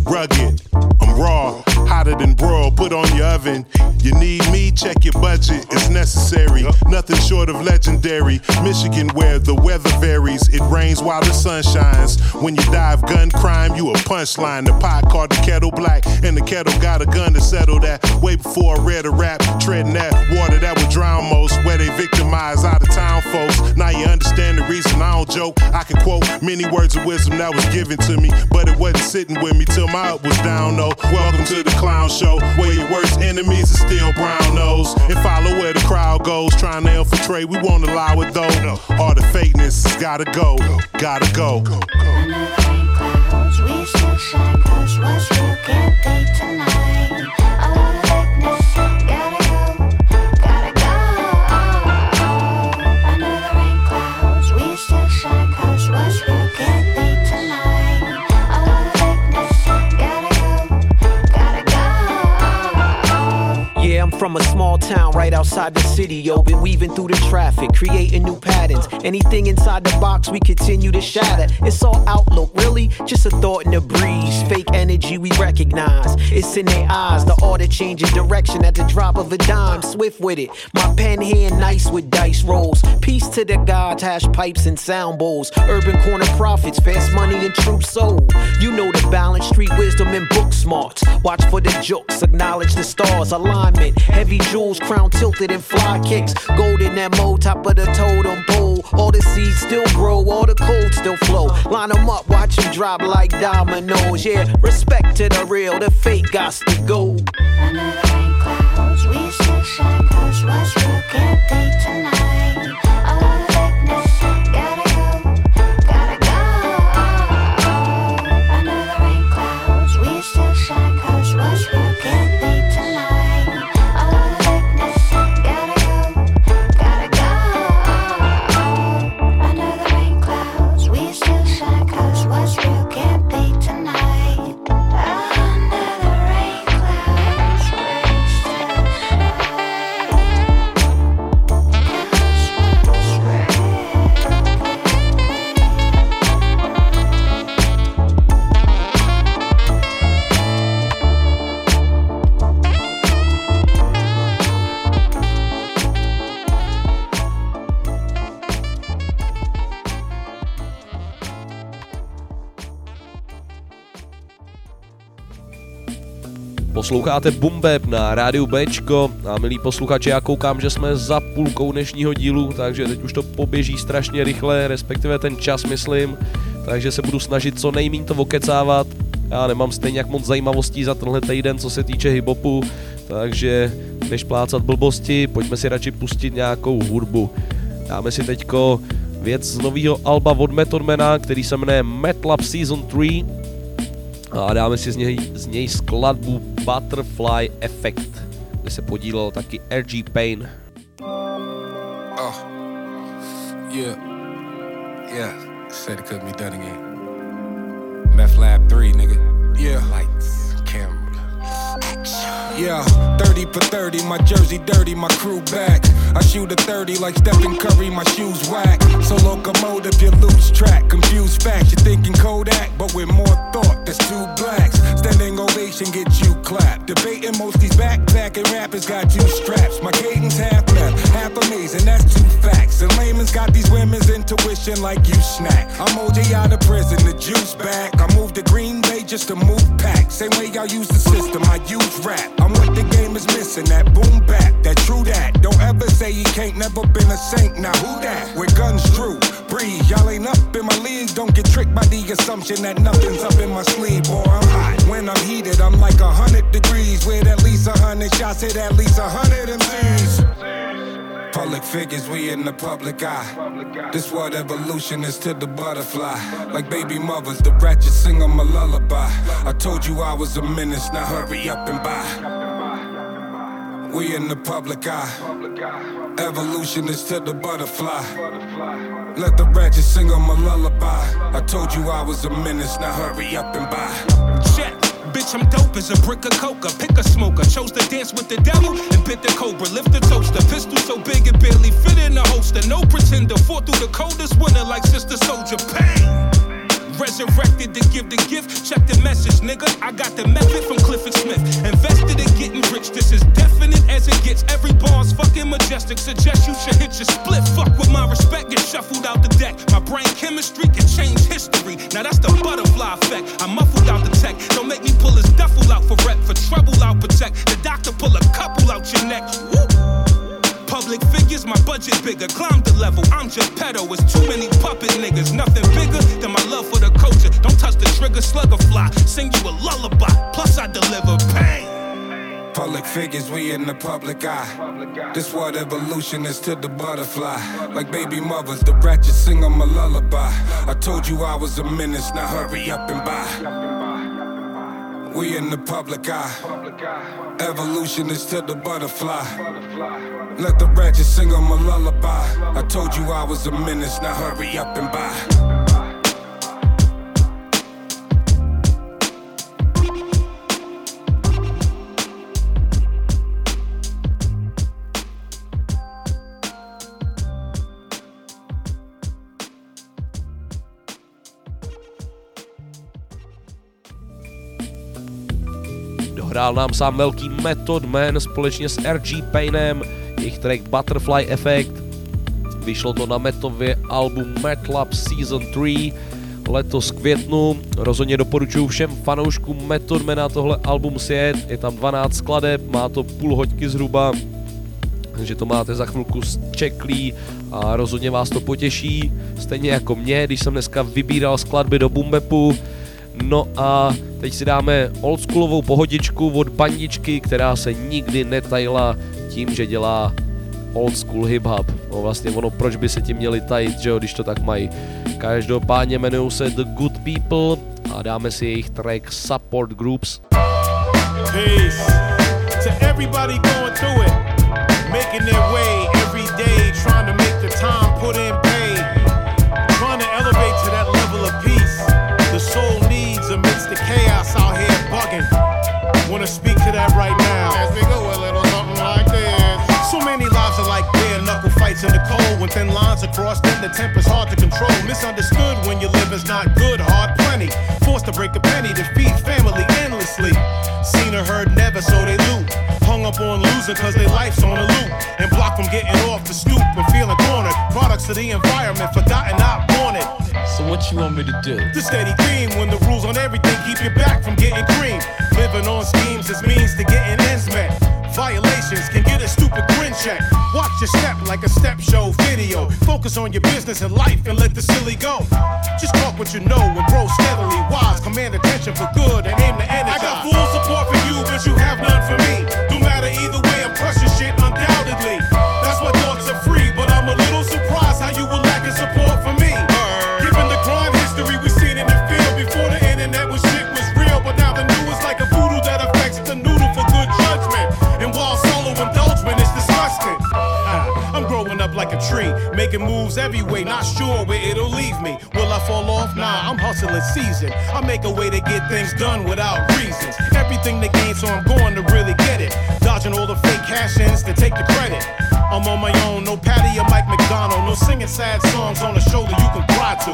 Rugged. I'm raw. Hotter than broil. Put on your oven. You need me? Check your budget. It's necessary. Nothing short of legendary. Michigan, where the weather varies. It rains while the sun shines. When you dive gun crime, you a punchline. The pot called the kettle black, and the kettle got a gun to settle that. Way before I read a rap, treading that water that would drown most. Where they victimize out of town folks. Now you understand the reason I don't joke. I can quote many words of wisdom that was given to me, but it wasn't sitting with me till my up was down. though. welcome to the clown show, where your worst enemies are still brown nose. And follow where the crowd goes, trying to infiltrate. We won't allow it though. All the fakeness gotta go, gotta go. We yo. Weaving through the traffic, creating new patterns. Anything inside the box, we continue to shatter. It's all outlook, really, just a thought in the breeze. Fake energy we recognize. It's in their eyes, the order changing direction at the drop of a dime. Swift with it, my pen hand nice with dice rolls. Peace to the gods, hash pipes and sound bowls. Urban corner profits, fast money and true soul. You know the balance, street wisdom and book smarts. Watch for the jokes, acknowledge the stars, alignment. Heavy jewels, crown tilted and fly kicks. Golden MO, top of the totem pole. All the seeds still grow, all the cold still flow. Line them up, watch them drop like dominoes. Yeah, respect to the real, the fake got to go. Under the rain clouds, we still shine, cause what's real can't be tonight. Posloucháte Bumbeb na rádiu Bčko a milí posluchači, já koukám, že jsme za půlkou dnešního dílu, takže teď už to poběží strašně rychle, respektive ten čas myslím, takže se budu snažit co nejméně to okecávat. Já nemám stejně jak moc zajímavostí za tenhle týden, co se týče hiphopu, takže než plácat blbosti, pojďme si radši pustit nějakou hudbu. Dáme si teďko věc z nového alba od Methodmana, který se jmenuje Metlab Season 3 a dáme si z něj, z něj skladbu Butterfly Effect, kde se podílel taky RG Payne. Oh, yeah, yeah. Said it couldn't be done again. Meth Lab 3, nigga. Yeah. Lights. Yeah, 30 for 30, my jersey dirty, my crew back. I shoot a 30 like Stephen Curry, my shoes whack. So locomotive, you lose track. Confused facts, you're thinking Kodak, but with more thought, that's two blacks. Standing ovation, get you clapped. Debating most these backpacking rappers got two straps. My cadence half left, half amazing, that's two facts. And layman's got these women's intuition like you snack. I'm OJ out of prison, the juice back. I moved to Green Just to move pack. Same way y'all use the system, I use rap. I'm what the game is missing, that boom back, that true that. Don't ever say he can't never been a saint. Now who that? With guns drew, breathe. Y'all ain't up in my league. Don't get tricked by the assumption that nothing's up in my sleeve. Boy, I'm hot. When I'm heated, I'm like a hundred degrees. With at least a hundred shots, hit at least a hundred MCs. Public figures, we in the public eye. This what evolution is to the butterfly. Like baby mothers, the ratchet sing 'em a lullaby. I told you I was a menace, now hurry up and buy. We in the public eye. Evolution is to the butterfly. Let the ratchet sing 'em a lullaby. I told you I was a menace, now hurry up and buy. Check. Bitch, I'm dope as a brick of coca. Pick a smoker. Chose to dance with the devil and bit the cobra. Lift the toaster. Pistol so big it barely fit in the holster. No pretender. Fought through the coldest winter like Sister Soldier. Pain. Resurrected to give the gift. Check the message, nigga. I got the method from Clifford Smith. Invested in getting rich. This is definite as it gets. Every bar's fucking majestic. Suggest you should hit your split. Fuck with my respect. Get shuffled out the deck. My brain chemistry can change history. Now that's the butterfly effect. I muffled out the tech. Don't make me pull his duffel out for rep. For trouble, I'll protect. The doctor pull a couple out your neck. Woo. Public figures, my budget bigger. Climb the level, I'm just pedo. It's too many puppet niggas. Nothing bigger than my love for the culture. Don't touch the trigger, slugger fly. Sing you a lullaby. Plus, I deliver pain. Public figures, we in the public eye. This what evolution is to the butterfly. Like baby mothers, the ratchet sing 'em a lullaby. I told you I was a menace, now hurry up and buy. We in the public eye. Evolution is to the butterfly. Let the ratchet sing 'em a lullaby. I told you I was a menace, now hurry up and buy. Dohrál nám sám velký Method Man společně s RG Paynem, jejich track Butterfly Effect. Vyšlo to na Metově album Metlab Season 3 letos květnu. Rozhodně doporučuji všem fanouškům Method Mana tohle album sjet. Je tam 12 skladeb, má to půl hoďky zhruba, takže to máte za chvilku čeklý a rozhodně vás to potěší. Stejně jako mě, když jsem dneska vybíral skladby do Bumbepu. No a teď si dáme oldschoolovou pohodičku od bandičky, která se nikdy netajila tím, že dělá old school hip hop. No vlastně ono, proč by se tím měli tajit, že jo, když to tak mají. Každopádně jmenují se The Good People a dáme si jejich track Support Groups. Peace to everybody going through it, making their way every day, trying to make the time put in Wanna speak to that right now? As we go a little something like this. So many lives are like bare knuckle fights in the cold. When thin lines are crossed, then the temper's hard to control. Misunderstood when your living's not good, hard plenty. Forced to break a penny to feed family endlessly. Seen or heard never, so they loot. Hung up on losing cause their life's on a loop. And blocked from getting off the stoop and feeling cornered. Products of the environment, forgotten, not wanted. So what you want me to do? The steady theme when the rules on everything keep you back from getting cream. Living on schemes is means to getting ends met. Violations can get a stupid grin check. Watch your step like a step show video. Focus on your business and life and let the silly go. Just talk what you know and grow steadily wise. Command attention for good and aim to energize. Moves every way, not sure where it'll leave me. Will I fall off? Nah, I'm hustling season. I make a way to get things done without reasons. Everything to gain, so I'm going to really get it. Dodging all the fake cash ins to take the credit. I'm on my own, or no singing sad songs on the shoulder you can cry to.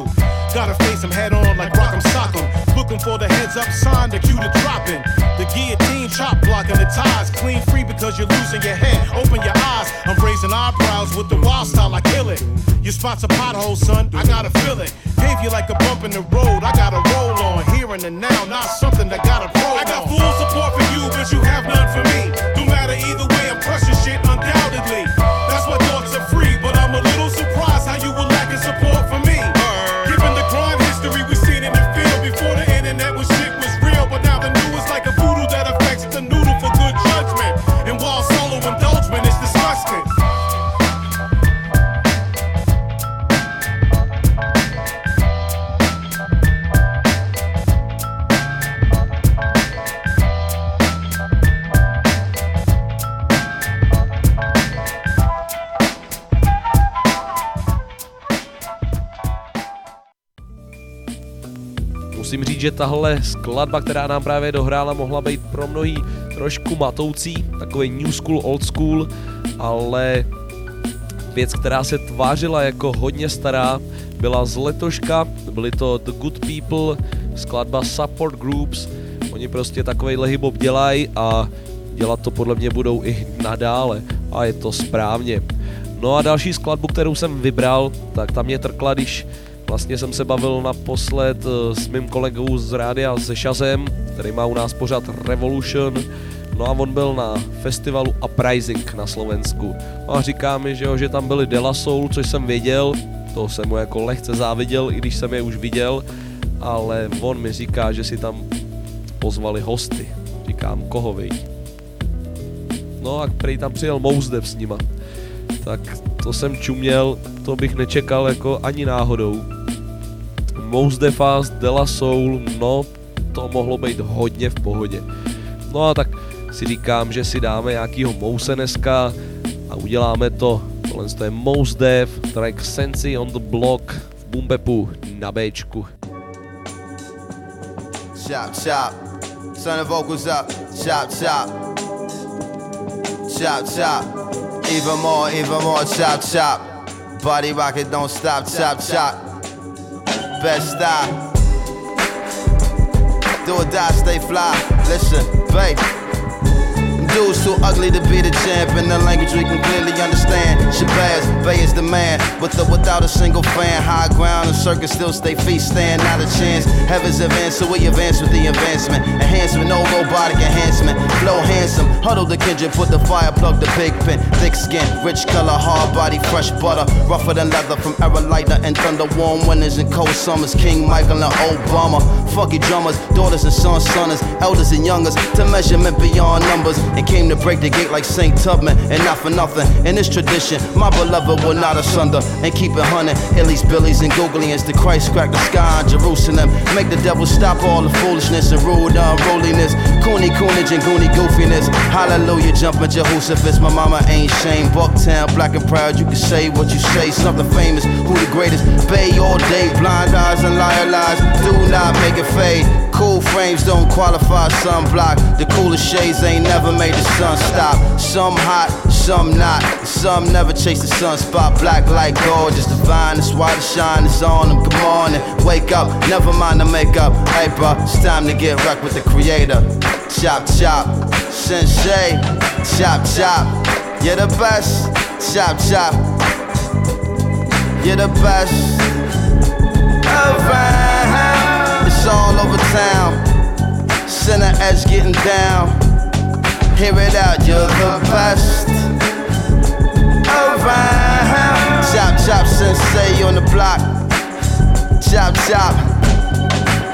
Gotta face them head on like Rock'em Sock'em. Looking for the heads up sign, the cue to dropping. The guillotine chop blocking the ties. Clean free because you're losing your head. Open your eyes. I'm raising eyebrows with the wild style, I kill it. Your spot's a pothole, son. I gotta feel it. Gave you like a bump in the road. I gotta roll on here and the now, not something that gotta pro. I got full support for you, but you have none for me. No matter either way, I'm crushing říct, že tahle skladba, která nám právě dohrála, mohla být pro mnohý trošku matoucí, takový new school, old school, ale věc, která se tvářila jako hodně stará, byla z letoška, byly to The Good People, skladba Support Groups, oni prostě takovej hip dělají a dělat to podle mě budou i nadále. A je to správně. No a další skladbu, kterou jsem vybral, tak tam mě trkla, když vlastně jsem se bavil naposled eh, s mým kolegou z rádia se Shazem, který má u nás pořád Revolution, no a on byl na festivalu Uprising na Slovensku. No a říká mi, že, jo, že tam byli Dela Soul, což jsem věděl, to jsem mu jako lehce záviděl, i když jsem je už viděl, ale on mi říká, že si tam pozvali hosty. Říkám, koho vy? No a prej tam přijel Mouzdev s nima. Tak to jsem čuměl, to bych nečekal jako ani náhodou. Mouzdefa Dela Soul, no to mohlo být hodně v pohodě. No a tak si říkám, že si dáme nějakýho Mouse dneska a uděláme to. Tohle je Mouse Dev, track Sensi on the Block v Bumbepu na Bčku. Chop, chop. Turn the vocals up. Chop, chop. Chop, chop. Even more, even more. Chop, chop. Body rocket, don't stop. Chop, chop. Best style. Do or die, stay fly. Listen, babe. Dudes too ugly to be the champ in the language we can clearly understand. Shabazz, Bay is the man, with or without a single fan. High ground and circus still stay feet stand, not a chance. Heavens advance, so we advance with the advancement. Enhancement, no robotic enhancement. Flow handsome, huddle the kindred, put the fire, plug the pig pin. Thick skin, rich color, hard body, fresh butter. Rougher than leather from lighter and thunder. Warm winters and cold summers. King Michael and Obama. Funky drummers, daughters and sons, sons, elders and youngers. To measurement beyond numbers and came to break the gate like St. Tubman, and not for nothing. In this tradition, my beloved will not asunder and keep it hunting. Hillies, Billies, and Googly Googlians. The Christ crack the sky in Jerusalem. Make the devil stop all the foolishness and rude unruliness. Cooney, coonage, and goony goofiness. Hallelujah, jumping Jehoshaphat. My mama ain't shame. Bucktown, black and proud. You can say what you say. Something famous. Who the greatest? Bay all day. Blind eyes and liar lies. Do not make it fade. Cool frames don't qualify sunblock. The coolest shades ain't never made the sun stop. Some hot, some not. Some never chase the sunspot. Black like gorgeous, divine. That's why the shine is on them. Come on and wake up. Never mind the makeup. Hey, bro, it's time to get wrecked with the creator. Chop, chop. Sensei. Chop, chop. You're the best. Chop, chop. You're the best. Around. It's all over town. Center edge getting down. Hear it out, you're the best. Oh, Around. Chop, chop, sensei on the block. Chop, chop.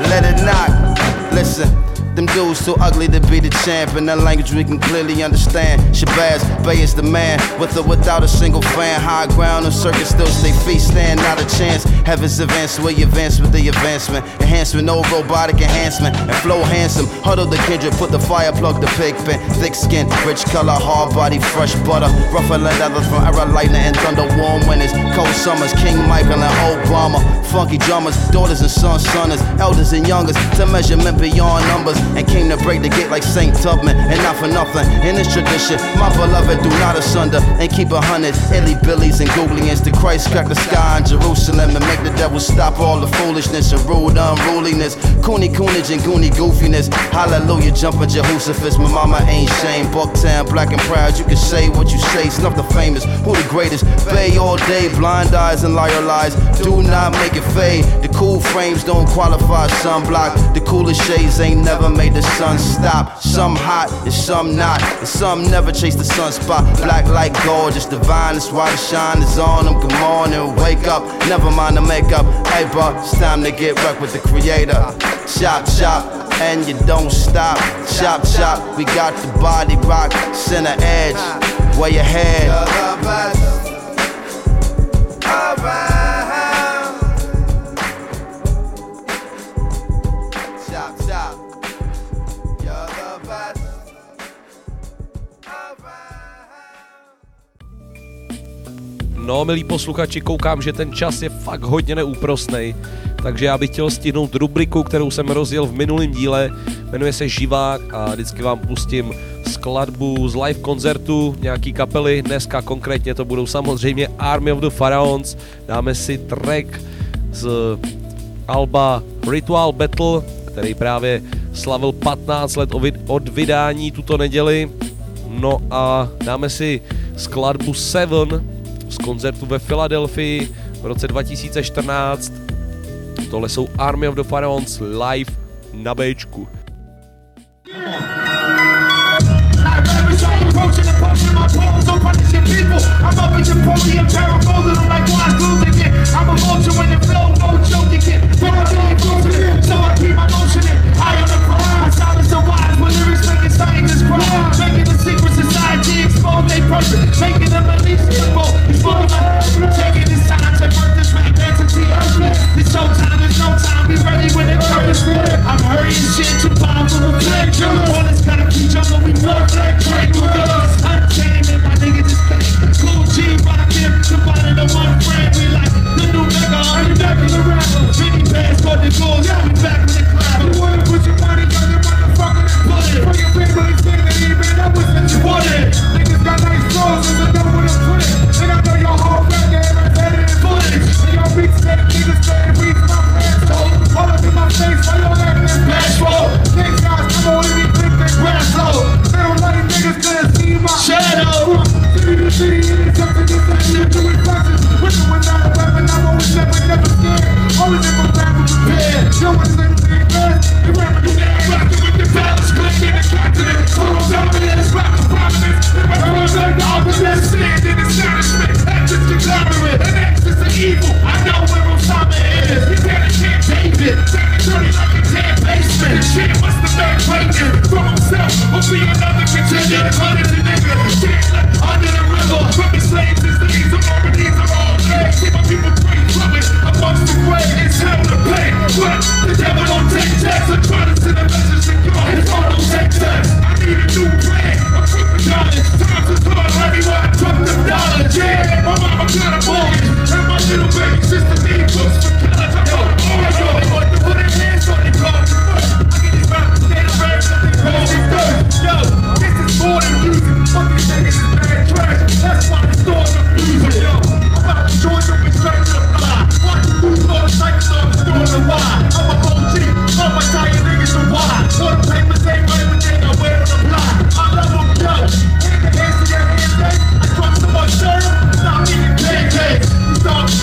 Let it knock. Listen. Them dudes too ugly to be the champ in a language we can clearly understand. Shabazz, Bay is the man, with or without a single fan. High ground and circus still stay feet stand, not a chance. Heavens advance, we advance with the advancement. Enhancement, no robotic enhancement. And flow handsome, huddle the kindred, put the fire, plug the pig pen. Thick skin, rich color, hard body, fresh butter. Rougher than leather from era lightning and thunder, warm winters. Cold summers, King Michael and Obama. Funky drummers, daughters and sons, sons, elders and youngers. To measurement beyond numbers and came to break the gate like Saint Tubman, and not for nothing. In this tradition, my beloved do not asunder and keep a hundred illy billies and googlians. to Christ crack the sky in Jerusalem and make the devil stop all the foolishness and rude unruliness. Cooney coonage and goony goofiness. Hallelujah, jumping Jehoshaphat. My mama ain't shame. Bucktown, black and proud. You can say what you say. Snuff the famous. Who the greatest? Bay all day, blind eyes and liar lies. Do not make it fade. The cool frames don't qualify sunblock. The coolest shades ain't never made the sun stop. Some hot and some not. And some never chase the sunspot. Black like gold, just divine. That's why the shine is on them. Come on and wake up. Never mind the makeup. Hey, bro, it's time to get wrecked with the creator. Chop, chop. And you don't stop. Chop, chop. We got the body rock, center edge. Where your head. No, milí posluchači, koukám, že ten čas je fakt hodně neúprostný, takže já bych chtěl stihnout rubriku, kterou jsem rozjel v minulém díle, jmenuje se Živák a vždycky vám pustím skladbu z live koncertu, nějaký kapely, dneska konkrétně to budou samozřejmě Army of the Pharaons, dáme si track z alba Ritual Battle, který právě slavil 15 let od vydání tuto neděli, no a dáme si skladbu Seven, z koncertu ve Filadelfii v roce 2014. Tohle jsou Army of the Pharaohs live na Bčku. I'm a vulture when. But I'm to so I keep my in. I am the inciting this crime, making the secret society expose their person, making them unleash people, exposing my taking this time to birth this rap entity, earthless, this showtime.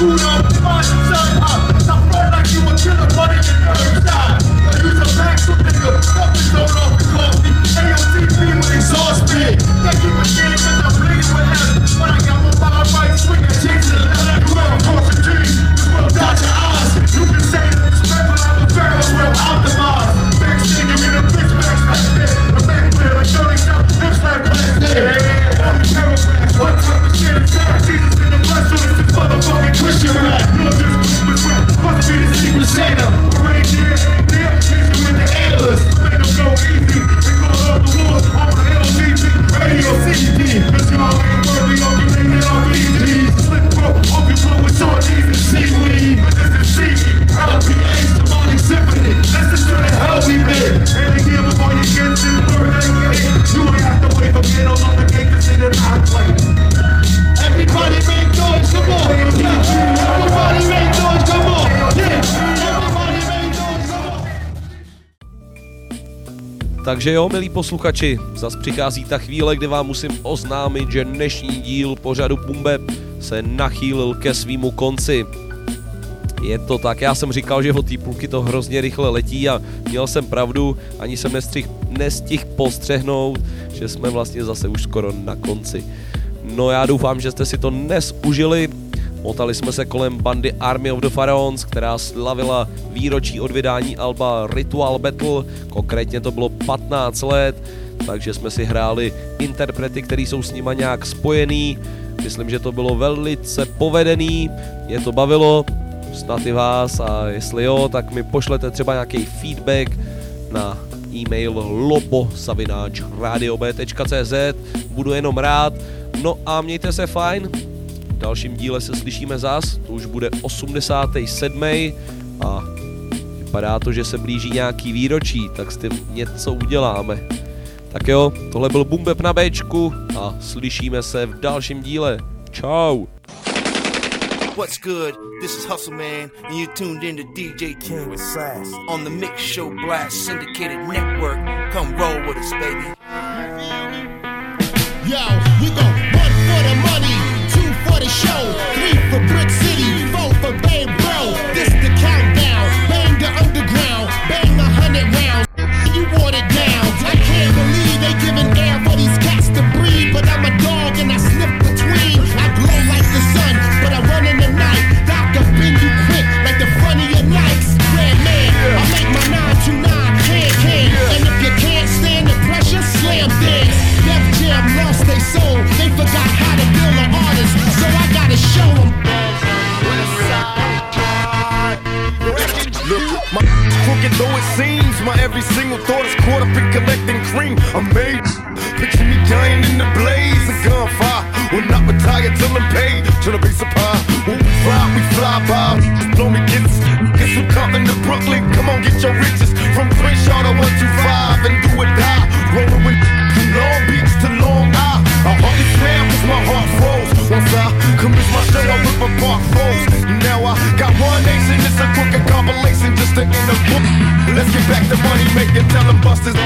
food Takže jo, milí posluchači, zas přichází ta chvíle, kdy vám musím oznámit, že dnešní díl pořadu Pumbe se nachýlil ke svýmu konci. Je to tak, já jsem říkal, že od té půlky to hrozně rychle letí a měl jsem pravdu, ani jsem nestřih, nestih postřehnout, že jsme vlastně zase už skoro na konci. No já doufám, že jste si to dnes užili, Motali jsme se kolem bandy Army of the Pharaons, která slavila výročí od vydání alba Ritual Battle, konkrétně to bylo 15 let, takže jsme si hráli interprety, které jsou s nima nějak spojený. Myslím, že to bylo velice povedený, mě to bavilo, snad i vás a jestli jo, tak mi pošlete třeba nějaký feedback na e-mail lobosavináčradio.cz, budu jenom rád. No a mějte se fajn, dalším díle se slyšíme zás, to už bude 87. a vypadá to, že se blíží nějaký výročí, tak s tím něco uděláme. Tak jo, tohle byl Bumbeb na Bčku a slyšíme se v dalším díle. Ciao. What's good? This is Hustle Man, and you're tuned in to DJ King with Sass on the Mix Show Blast Syndicated Network. Come roll with us, baby. Yo, we go one for the money. The show, three for Brick City, four for Babe Bro. This the countdown. Crooked though it seems, my every single thought is caught up in collecting cream. I'm made. Picture me dying in the blaze of gunfire. Will not retire till I'm paid. Tryna be surprised. When we fly, we fly by. Just Blow me kisses. Guess who coming to Brooklyn? Come on, get your riches. From Crenshaw to 125 and do or die. Rolling show, I rip apart foes. Now I got one nation, it's a crooked compilation just to end the book. Let's get back to money making, tell them busters.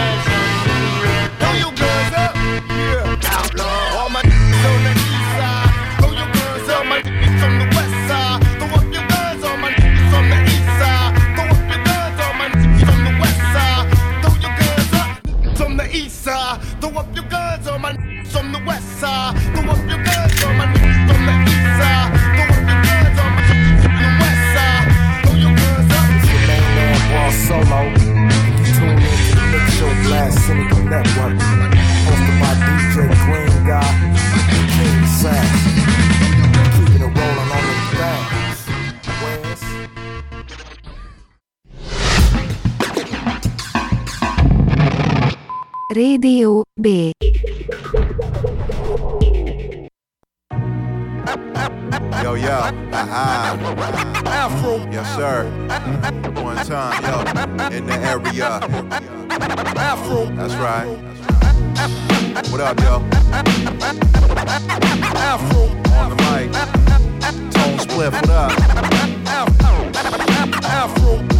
Radio B. Yo, yo. Aha. Afro. Yes, sir. One time, yo. In the area. Afro. That's right. What up, yo? Afro. On the mic. Tone split. What up? Afro.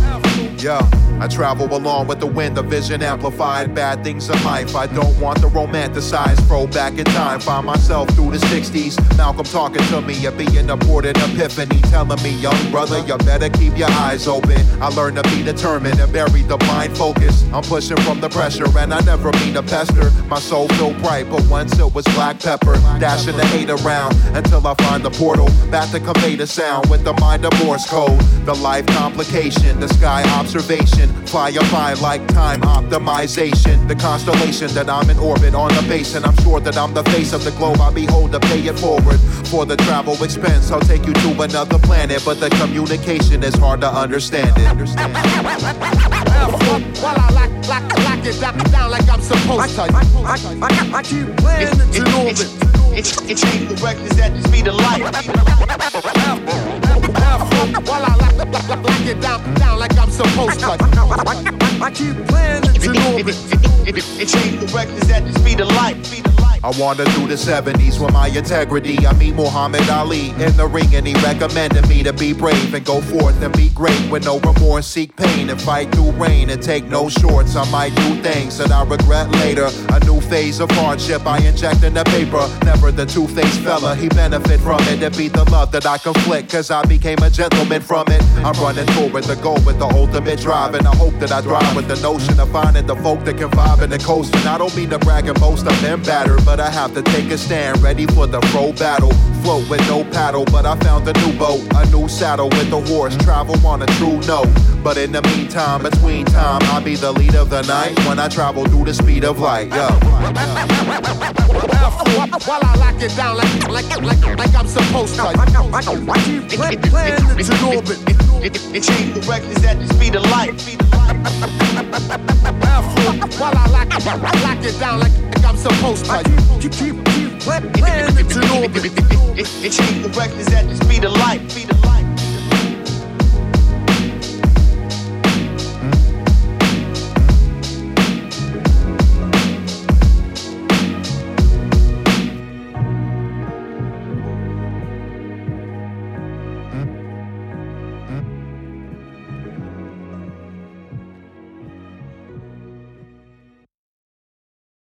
Yo, I travel along with the wind, the vision amplified. Bad things in life, I don't want to romanticize. Throw back in time, find myself through the 60s. Malcolm talking to me, a being a ported epiphany, telling me, young brother, you better keep your eyes open. I learned to be determined and bury the mind focus. I'm pushing from the pressure, and I never mean to pester. My soul feel bright, but once it was black pepper, dashing the hate around until I find the portal. Back to convey the sound with the mind of Morse code. The life complication, the sky observation, fly a fly like time optimization. The constellation that I'm in orbit on the base, and I'm sure that I'm the face of the globe. I behold to pay it forward for the travel expense. I'll take you to another planet, but the communication is hard to understand it. Understand. While I lock, lock, lock it down, down like I'm supposed to. I, I, I, I keep playing it in orbit. It's, it's ain't correct, is at the speed of light. While I lock, lock, lock, lock it down, down like I'm supposed to. I, I, I keep playing it in orbit. Ain't correct, is at the speed of light. I wander through the 70s with my integrity. I meet Muhammad Ali in the ring, and he recommended me to be brave and go forth and be great with no remorse. Seek pain and fight through rain and take no shorts. I might do things that I regret later. A new phase of hardship I inject in the paper. Never the two faced fella, he benefit from it. It be the love that I conflict, cause I became a gentleman from it. I'm running forward the goal with the ultimate drive, and I hope that I drive with the notion of finding the folk that can vibe in the coast. And I don't mean to brag and boast, I've been battered, but I have to take a stand, ready for the pro battle. Float with no paddle, but I found a new boat, a new saddle with a horse, travel on a true note. But in the meantime, between time, I'll be the lead of the night when I travel through the speed of light. Yo. While I lock it down like, like, like, like I'm supposed to. Keep play, playing it It's ain't correct, is at the speed of light. While I lock, lock it down like, like I'm supposed to. I keep, keep, keep it correct, is at the speed of light.